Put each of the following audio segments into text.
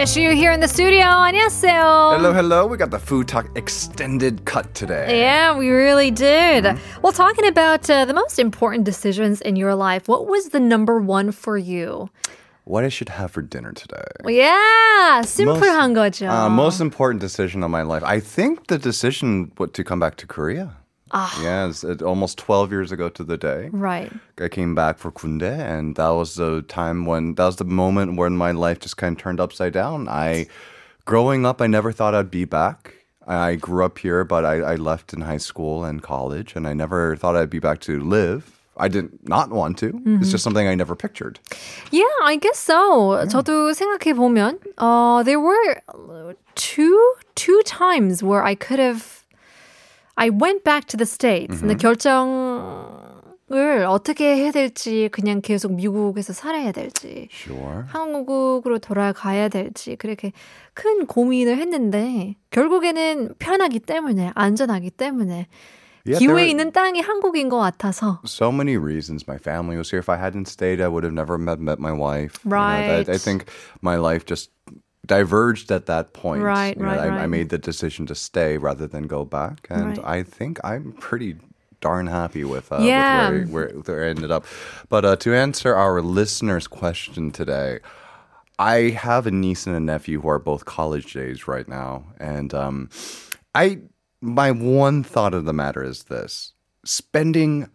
Cheshire here in the studio. 안녕하세요. Hello, hello. We got the food talk extended cut today. Yeah, we really did. Mm-hmm. Well, talking about uh, the most important decisions in your life, what was the number one for you? What I should have for dinner today. Yeah, 심플한 거죠. Uh, most important decision of my life. I think the decision what, to come back to Korea. Ah. Yeah, it's, it, almost 12 years ago to the day. right. I came back for kunde, and that was the time when that was the moment when my life just kind of turned upside down. I, growing up, I never thought I'd be back. I grew up here, but I, I left in high school and college, and I never thought I'd be back to live. I didn't not want to. It's just something I never pictured. Yeah, I guess so. 저도 생각해 보면, uh, there were two two times where I could have. I went back to the states. 근데 결정을 어떻게 해야 될지, 그냥 계속 미국에서 살아야 될지, Sure. 한국으로 돌아가야 될지 그렇게 큰 고민을 했는데 결국에는 편하기 때문에 안전하기 때문에 Yeah, 기회 있는 땅이 한국인 것 같아서. so many reasons. My family was here. If I hadn't stayed, I would have never met met my wife. You know, Right. I, I think my life just diverged at that point. Right, You know, right, I, I made the decision to stay rather than go back, and Right. I think I'm pretty darn happy with, uh, Yeah. with where, where, where I ended up. But uh, to answer our listeners' question today. I have a niece and a nephew who are both college age right now, and um, I my one thought of the matter is this: spending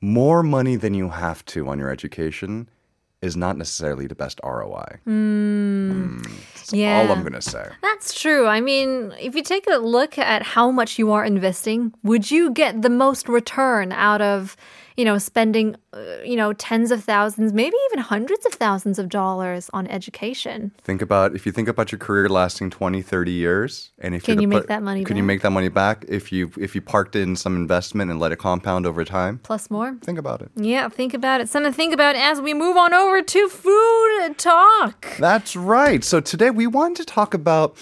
more money than you have to on your education is not necessarily the best ROI. Mm, that's Yeah. all I'm gonna say. That's true. I mean, if you take a look at how much you are investing, would you get the most return out of, you know, spending, uh, you know, tens of thousands, maybe even hundreds of thousands of dollars on education? Think about if you think about your career lasting 20, 30 years, and if Can you make put- that money Can you make that money back if you if you parked it in some investment and let it compound over time? Plus more? Think about it. Yeah, think about it. Something to think about as we move on over to food talk. That's right. So today we want to talk about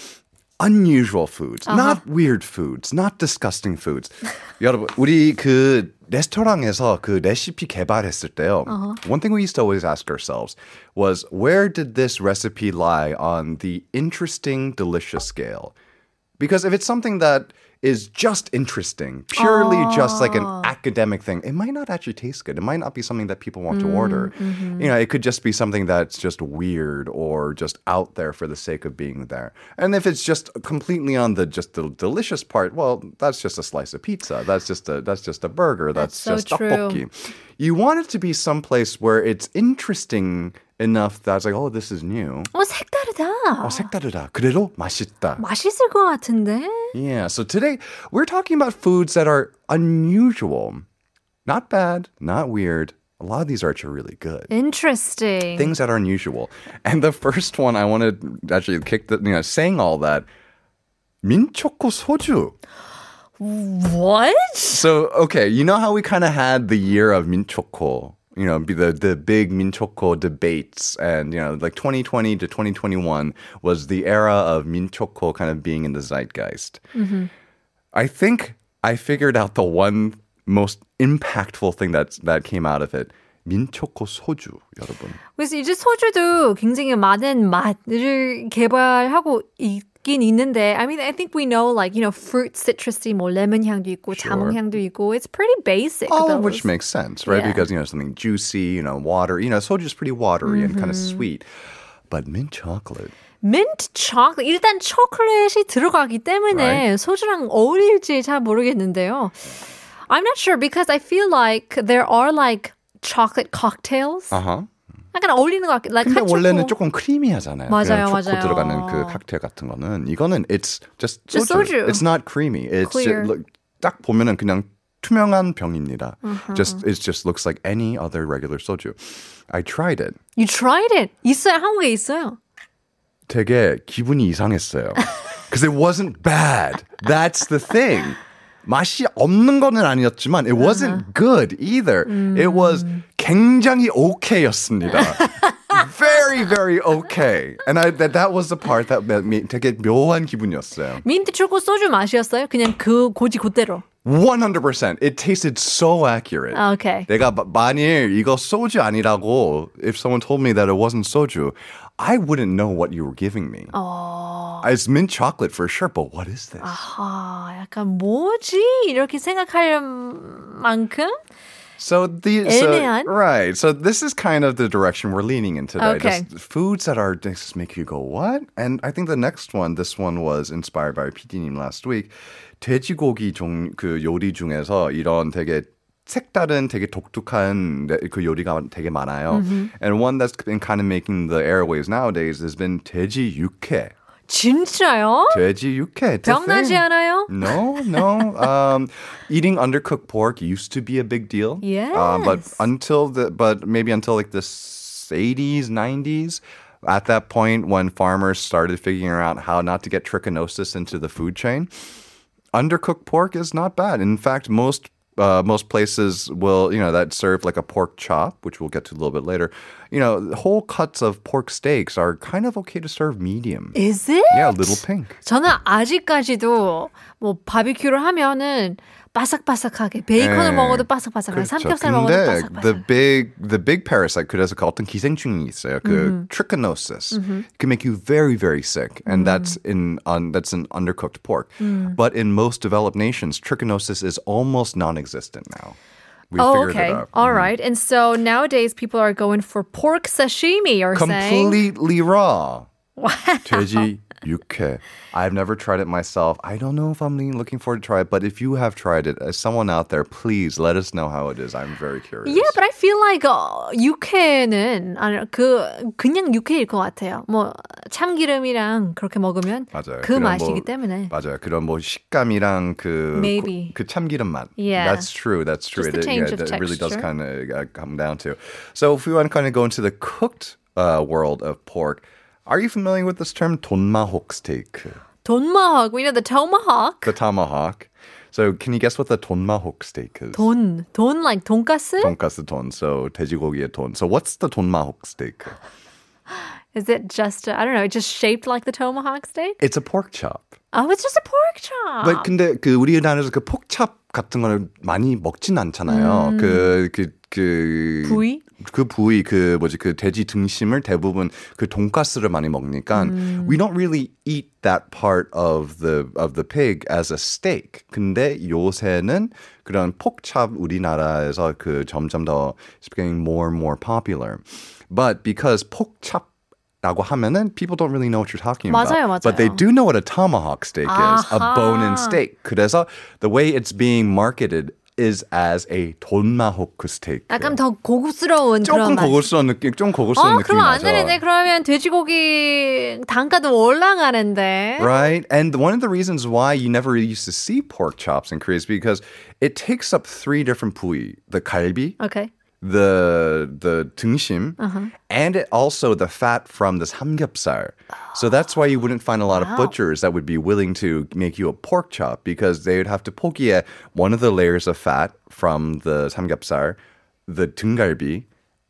unusual foods, not weird foods, not disgusting foods. 여러분, 우리 그 레스토랑에서 그 레시피 개발했을 때요. One thing we used to always ask ourselves was where did this recipe lie on the interesting delicious scale? Because if it's something that is just interesting, purely just like an academic thing, it might not actually taste good. It might not be something that people want to order. You know, it could just be something that's just weird or just out there for the sake of being there. And if it's just completely on the just the delicious part, well, that's just a slice of pizza. That's just a that's just a burger. That's, That's so just tteokbokki. You want it to be someplace where it's interesting enough that's like, oh, this is new. 어, 색다르다. 어, 색다르다. 그래도 맛있다. 맛있을 것 같은데? Yeah, so today we're talking about foods that are unusual. Not bad, not weird. A lot of these are actually really good. Interesting. Things that are unusual. And the first one I want to actually kick the, you know, saying all that, 민초코 소주. what? So, okay, you know how we kind of had the year of 민초코, you know, be the, the big 민초코 debates and, you know, like 2020 to 2021 was the era of 민초코 kind of being in the zeitgeist. I think I figured out the one most impactful thing that that came out of it. 민초코 소주, 여러분. 그래서 이제 소주도 굉장히 많은 맛을 개발하고 있 긴 있는데, I mean, I think we know, like, you know, fruit, citrusy, 뭐 레몬 향도 있고, 자몽 향도 있고. It's pretty basic. All of those. which makes sense, right? Yeah. Because you know something juicy, you know, water. You know, soju is pretty watery and kind of sweet, but mint chocolate. mint chocolate. 일단 초콜릿이 들어가기 때문에 소주랑 어울릴지 잘 모르겠는데요. I'm not sure because I feel like there are like chocolate cocktails. Uh huh. 약간 어울리는 것 같, like 근데 핫초코. 원래는 조금 크리미하잖아요. 맞아요, 초코 맞아요. 들어가는 그 칵테일 같은 거는 이거는 it's just Just 소주. 소주. It's not creamy. It's Clear. just, 딱 보면은 그냥 투명한 병입니다. Just it just looks like any other regular soju. I tried it. You tried it. 있어요. 한국에 있어요. 되게 기분이 이상했어요. Because it wasn't bad. That's the thing. 맛이 없는 거는 아니었지만 it wasn't good either. It was 굉장히 okay였습니다. very very okay. And I, that, that was the part that made me 되게 묘한 기분이었어요. 민트 초코 소주 맛이었어요? 그냥 그 고지 그대로. 100%. It tasted so accurate. Okay. 내가 마- 만일 이거 소주 아니라고 if someone told me that it wasn't soju, I wouldn't know what you were giving me. 어. It's mint chocolate for sure, but what is this? 아, 약간 뭐지? 이렇게 생각할 만큼 So the so, 애매한? right. So this is kind of the direction we're leaning in today. Okay. Just foods that are just make you go what? And I think the next one, this one was inspired by PD님 last week. 돼지고기 종 그 요리 중에서 이런 되게 색다른 되게 독특한 네- 그 요리가 되게 많아요. And one that's been kind of making the airwaves nowadays has been 돼지 육회. 진짜요? 돼지 육회. It's a 병나지 thing. 않아요? No, no. Um, eating undercooked pork used to be a big deal. Uh, but Yes. until the, but maybe until like the s- 80s, 90s, at that point when farmers started figuring out how not to get trichinosis into the food chain, undercooked pork is not bad. In fact, most uh, most places will, you know, that serve like a pork chop, which we'll get to a little bit later. You know, whole cuts of pork steaks are kind of okay to serve medium. Is it? Yeah, little pink. 저는 아직까지도 뭐 바비큐를 하면은 바삭바삭하게 베이컨을 네. 먹어도 바삭바삭하게 그렇죠. 삼겹살 먹어도 근데 바삭바삭. the big the big parasite 그래서 그 어떤 기생충이 있어요. 그 trichinosis can make you very very sick, and that's in on that's in undercooked pork. But in most developed nations, trichinosis is almost non-existent now. We Oh, figured okay. it out. All right. And so nowadays people are going for pork sashimi, you're saying? Completely raw. 돼지 육회. I've never tried it myself. I don't know if I'm looking forward to try it, but if you have tried it, as someone out there, please let us know how it is. I'm very curious. Yeah, but I feel like 어, 육회는 아니 그 그냥 육회일 것 같아요. 뭐 참기름이랑 그렇게 먹으면 맞아요. 그 그런 맛이기 뭐- 때문에. 맞아요. 그런 뭐 식감이랑 그 Maybe. 그 참기름 맛. Yeah. That's true. That's true. Just the it, change yeah, of it really does texture. kind of uh, come down to. So if we want to kind of go into the cooked uh, world of pork, are you familiar with this term, tonmahawk steak? Tomahawk. We know the tomahawk. The tomahawk. So can you guess what the tonmahawk steak is? Ton. Ton, like tonkatsu. Tonkatsu. Ton. So 돼지고기의 ton. So what's the tonmahawk steak? Is it just I don't know, just shaped like the tomahawk steak? It's a pork chop. Oh, it's just a pork chop. But 근데 그 우리나라에서 그 폭찹 같은 거를 많이 먹진 않잖아요. 그그 그 부위? 그 부위 그 뭐지 그 돼지 등심을 대부분 그 돈가스를 많이 먹으니까 we don't really eat that part of the of the pig as a steak. 근데 요새는 그런 폭찹 우리나라에서 그 점점 더 it's becoming more and more popular. But because 폭찹 라고 하면은 people don't really know what you're talking 맞아요, about. But they 맞아요. do know what a tomahawk steak is, a 아하. bone-in steak. 그래서 the way it's being marketed is as a 돈마호크 steak. 약간 더 고급스러운 조금 그런 맛. 고급스러운 느낌, 좀 고급스러운 어, 느낌이 그러면 안 나죠. 되는데 그러면 돼지고기 단가도 올라가는데. Right? And one of the reasons why you never used to see pork chops in Korea is because it takes up three different 부위. The 갈비, Okay. the the 등심, Uh-huh. and it also the fat from the 삼겹살. So that's why you wouldn't find a lot of butchers that would be willing to make you a pork chop because they would have to pokie one of the layers of fat from the 삼겹살, the 등갈비,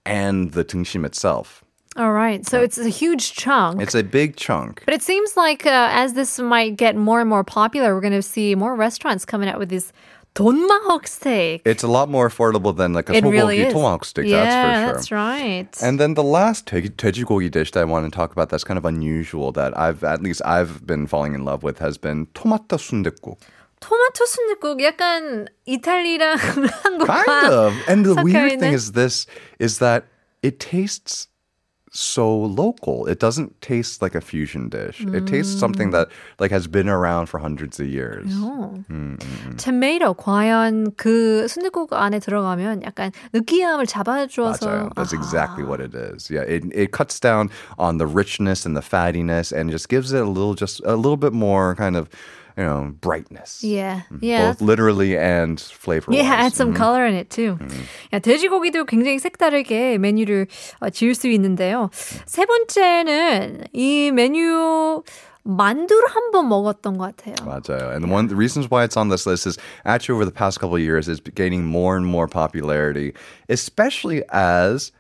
and the 등심 itself. All right. So it's a huge chunk. It's a big chunk. but it seems like uh, as this might get more and more popular, we're going to see more restaurants coming out with these tonmahawk steak. It's a lot more affordable than like a it really tomahawk steak. Yeah, that's for sure. That's right. And then the last tejigogi dish that I want to talk about that's kind of unusual that I've at least I've been falling in love with has been tomato 순댓국. Tomato 순댓국 약간 이탈리랑 한국과 Kind of. And the weird thing is this is that it tastes so local. It doesn't taste like a fusion dish. It tastes something that like has been around for hundreds of years. 토마토 과연 그 순댓국 안에 들어가면 약간 느끼함을 잡아줘서 맞아요. That's 아하. exactly what it is. Yeah, it it cuts down on the richness and the fattiness and just gives it a little just a little bit more kind of you know brightness. Yeah, yeah. Both literally and flavor. Yeah, add some color in it too. 야, 돼지고기도 굉장히 색다르게 메뉴를 어, 지을 수 있는데요. 세 번째는 이 메뉴 만두를 한 번 먹었던 것 같아요. 맞아요. And one of the reasons why it's on this list is actually over the past couple of years is gaining more and more popularity, especially as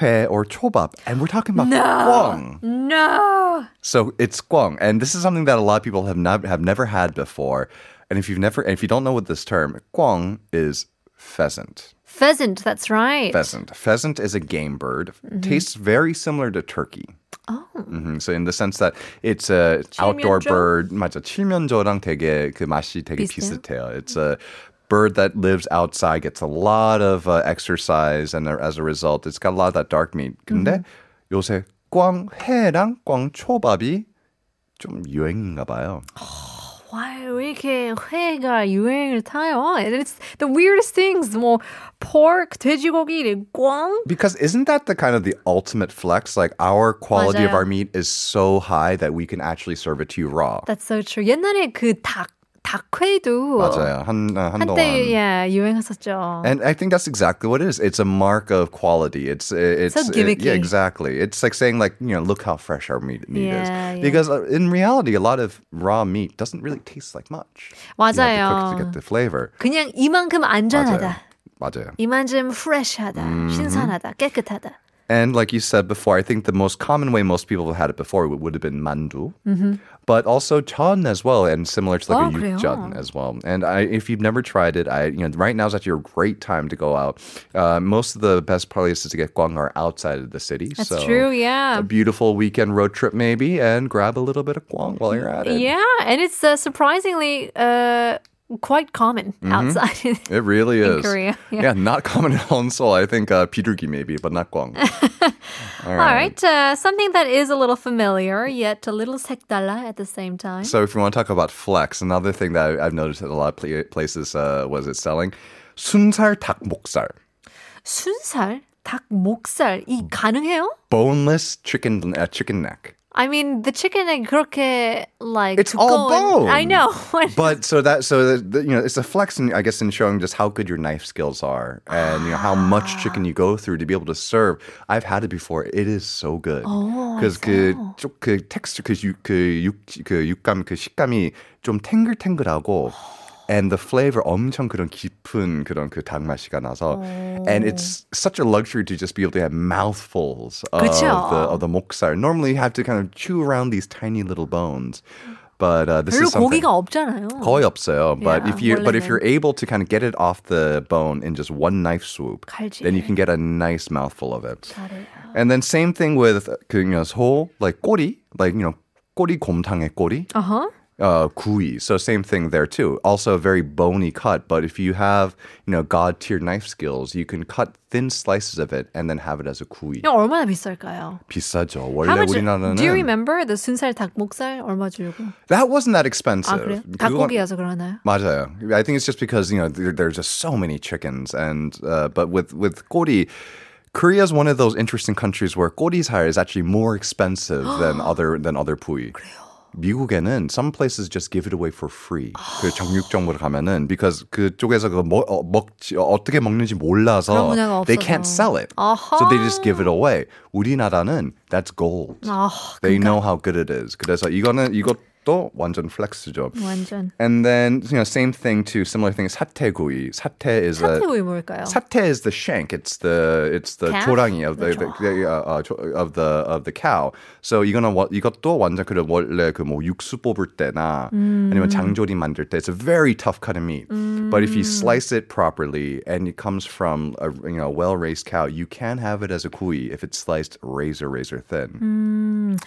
회 or 초밥. And we're talking about 꽝. No. So it's guang, and this is something that a lot of people have not have never had before. And if you've never, and if you don't know what this term, guang is pheasant. Pheasant, that's right. Pheasant. Pheasant is a game bird. Tastes very similar to turkey. Oh. hmm So in the sense that it's a outdoor 칠면조? bird. 맞아. 칠면조랑 되게 그 맛이 되게 비슷해요? 비슷해요. It's a bird that lives outside, gets a lot of uh, exercise, and as a result, it's got a lot of that dark meat. 근데 요새 꽝해랑 꽝초밥이 좀 유행인가 봐요. Why 왜 이렇게 회가 유행을 타요? And it's the weirdest things. 뭐 pork, 돼지고기, 꽝. Because isn't that the kind of the ultimate flex? Like our quality of 맞아요. our meat is so high that we can actually serve it to you raw. That's so true. 옛날에 그 닭, 닭회도 맞아요. 한 어, 한동안. 한때 yeah, 유행했었죠. And I think that's exactly what it is. It's a mark of quality. It's it's So it- gimmicky. yeah, exactly. It's like saying like you know, look how fresh our meat, meat Yeah, is. yeah. Because uh, in reality, a lot of raw meat doesn't really taste like much. You have to cook 맞아요. to get the flavor. 그냥 이만큼 안전하다. 맞아요. 이만큼 fresh하다. Mm-hmm. 신선하다. 깨끗하다. And like you said before, I think the most common way most people have had it before would, have been mandu, mm-hmm. but also chon as well, and similar to like oh, a yukjeon as well. And I, if you've never tried it, I you know right now is actually a great time to go out. Uh, most of the best places to get guang are outside of the city. That's so true. Yeah, a beautiful weekend road trip maybe, and grab a little bit of guang while you're at it. Yeah, and it's uh, surprisingly. Uh, quite common outside. It really In is. Korea, yeah. yeah. not common at all in Seoul. I think uh, birugi maybe, but not guang. All right, uh, something that is a little familiar yet a little 색달라 at the same time. So if you want to talk about flex, another thing that I- I've noticed at a lot of pla- places uh, was it selling 순살 닭목살, 순살, 닭 목살 이 가능해요? boneless chicken uh, chicken neck. I mean, the chicken egg 그렇게 like It's all 두꺼운- bone. I know. But so that so that, you know it's a flex, in, I guess, in showing just how good your knife skills are and you know how much chicken you go through to be able to serve. I've had it before; it is so good Oh, because 그, 좀 그 텍스처 그육그 육감 그 식감이 좀 탱글탱글하고. And the flavor 엄청 그런 깊은 그런 그 닭맛이가 나서, and it's such a luxury to just be able to have mouthfuls of 그쵸. the of the 목살. Normally, you have to kind of chew around these tiny little bones, but uh, this 별로 is something. 고기가 없잖아요. 거의 없어요. But Yeah, if you but if 원래는. you're able to kind of get it off the bone in just one knife swoop, 칼질. then you can get a nice mouthful of it. 잘해요. And then same thing with 그 you know, 소, like 꼬리, like you know, 꼬리 곰탕의 꼬리, Uh-huh. uh, 구이. So same thing there too. Also a very bony cut, but if you have you know god tier knife skills, you can cut thin slices of it and then have it as a 구이. 이거 얼마나 비쌀까요? 비싸죠. How 원래 much, 우리나라는 do you remember the 순살 닭목살 얼마 주려고? that wasn't that expensive. 아 그래요? 그건- 닭고기여서 그러나요? 맞아요. I think it's just because you know there, there's just so many chickens, and uh, but with with kori, Korea is one of those interesting countries where kori's hire is actually more expensive than other than other 부위. 미국에는 some places just give it away for free. 그 정육점으로 가면은 because 그쪽에서 그 뭐, 어, 먹지 어떻게 먹는지 몰라서 they can't sell it. 아하. So they just give it away. 우리나라는 that's gold. 아, They know how good it is. 그래서 이거는 이것 도 완전 flex죠. 완전. And then you know, same thing too. Similar thing is 사태구이. 사태 is a 사태구이 뭘까요? 사태 is the shank. It's the it's the Calf? 조랑이 of the, The the, the, uh, uh, 조- of the of the cow. So 이거는 와- 이것도 완전 그 원래 그 뭐 육수 뽑을 때나 아니면 장조림 만들 때 it's a very tough cut of meat. But if you slice it properly and it comes from a you know well raised cow, you can have it as a 구이 if it's sliced razor razor thin.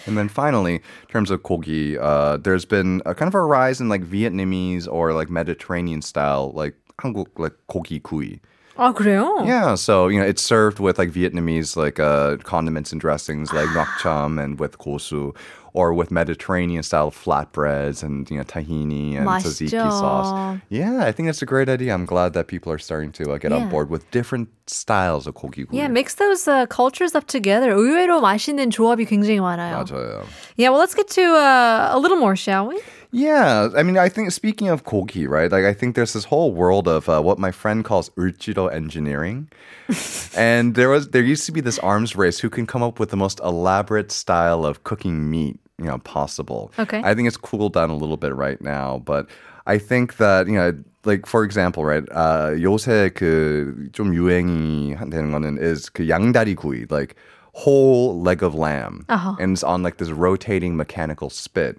And then finally, in terms of kogi, uh, there's been a kind of a rise in like Vietnamese or like Mediterranean style like 한국 like kogi kui. 아 그래요? Yeah, so you know it's served with like Vietnamese like uh, condiments and dressings like nok chum and with gosu, or with Mediterranean style flatbreads and you know tahini and tzatziki 맛있죠. sauce. Yeah, I think that's a great idea. I'm glad that people are starting to uh, get Yeah. on board with different styles of kogi. Yeah, mix those uh, cultures up together. 의외로 맛있는 조합이 굉장히 많아요. 맞아요. Yeah, well, let's get to uh, a little more, shall we? Yeah, I mean, I think speaking of kogi, right? Like, I think there's this whole world of uh, what my friend calls urchido engineering, and there was there used to be this arms race who can come up with the most elaborate style of cooking meat, you know, possible. Okay. I think it's cooled down a little bit right now, but I think that you know. Like for example, right? Uh, 요새 그좀 유행이 되는 거는 is 그 양다리 구이, like whole leg of lamb, Uh-huh. and it's on like this rotating mechanical spit.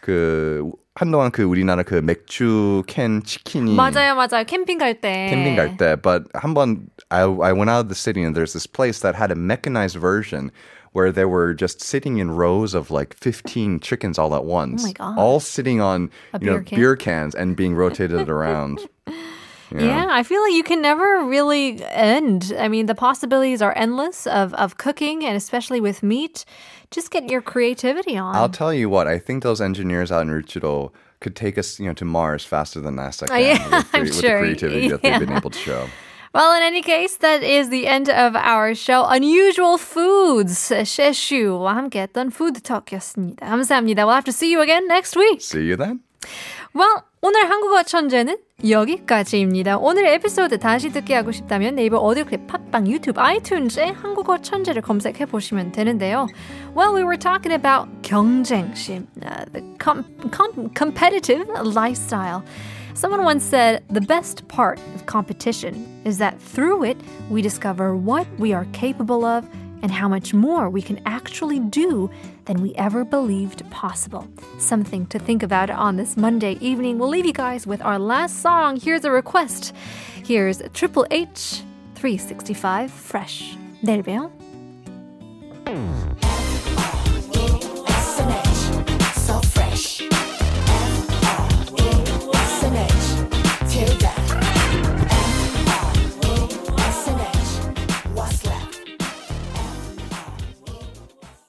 그 한동안 그 우리나라 그 맥주 캔 치킨이 맞아요, 맞아요. 캠핑 갈 때. 캠핑 갈 때. But 한번 I I went out of the city and there's this place that had a mechanized version where they were just sitting in rows of like 15 chickens all at once. Oh my God. All sitting on A you know beer can? beer cans and being rotated around. Yeah, I feel like you can never really end. I mean, the possibilities are endless of, of cooking and especially with meat. Just get your creativity on. I'll tell you what, I think those engineers out in Ruchido could take us, you know, to Mars faster than NASA can Oh, yeah, with, the, I'm with sure. the creativity that they've been Yeah. able to show. Well, in any case, that is the end of our show. Unusual Foods, 셰슈와 함께했던 푸드 톡이었습니다. 감사합니다. We'll have to see you again next week. See you then. Well, 오늘 한국어 천재는 여기까지입니다. 오늘 에피소드 다시 듣기 하고 싶다면 네이버 오디오 클립, 팟빵, 유튜브, 아이튠즈에 한국어 천재를 검색해 보시면 되는데요. Well, we were talking about 경쟁심, uh, the com- com- competitive lifestyle. Someone once said, the best part of competition is that through it, we discover what we are capable of and how much more we can actually do than we ever believed possible. Something to think about on this Monday evening. We'll leave you guys with our last song. Here's a request. Here's Triple H 365 Fresh. 내일 봬요.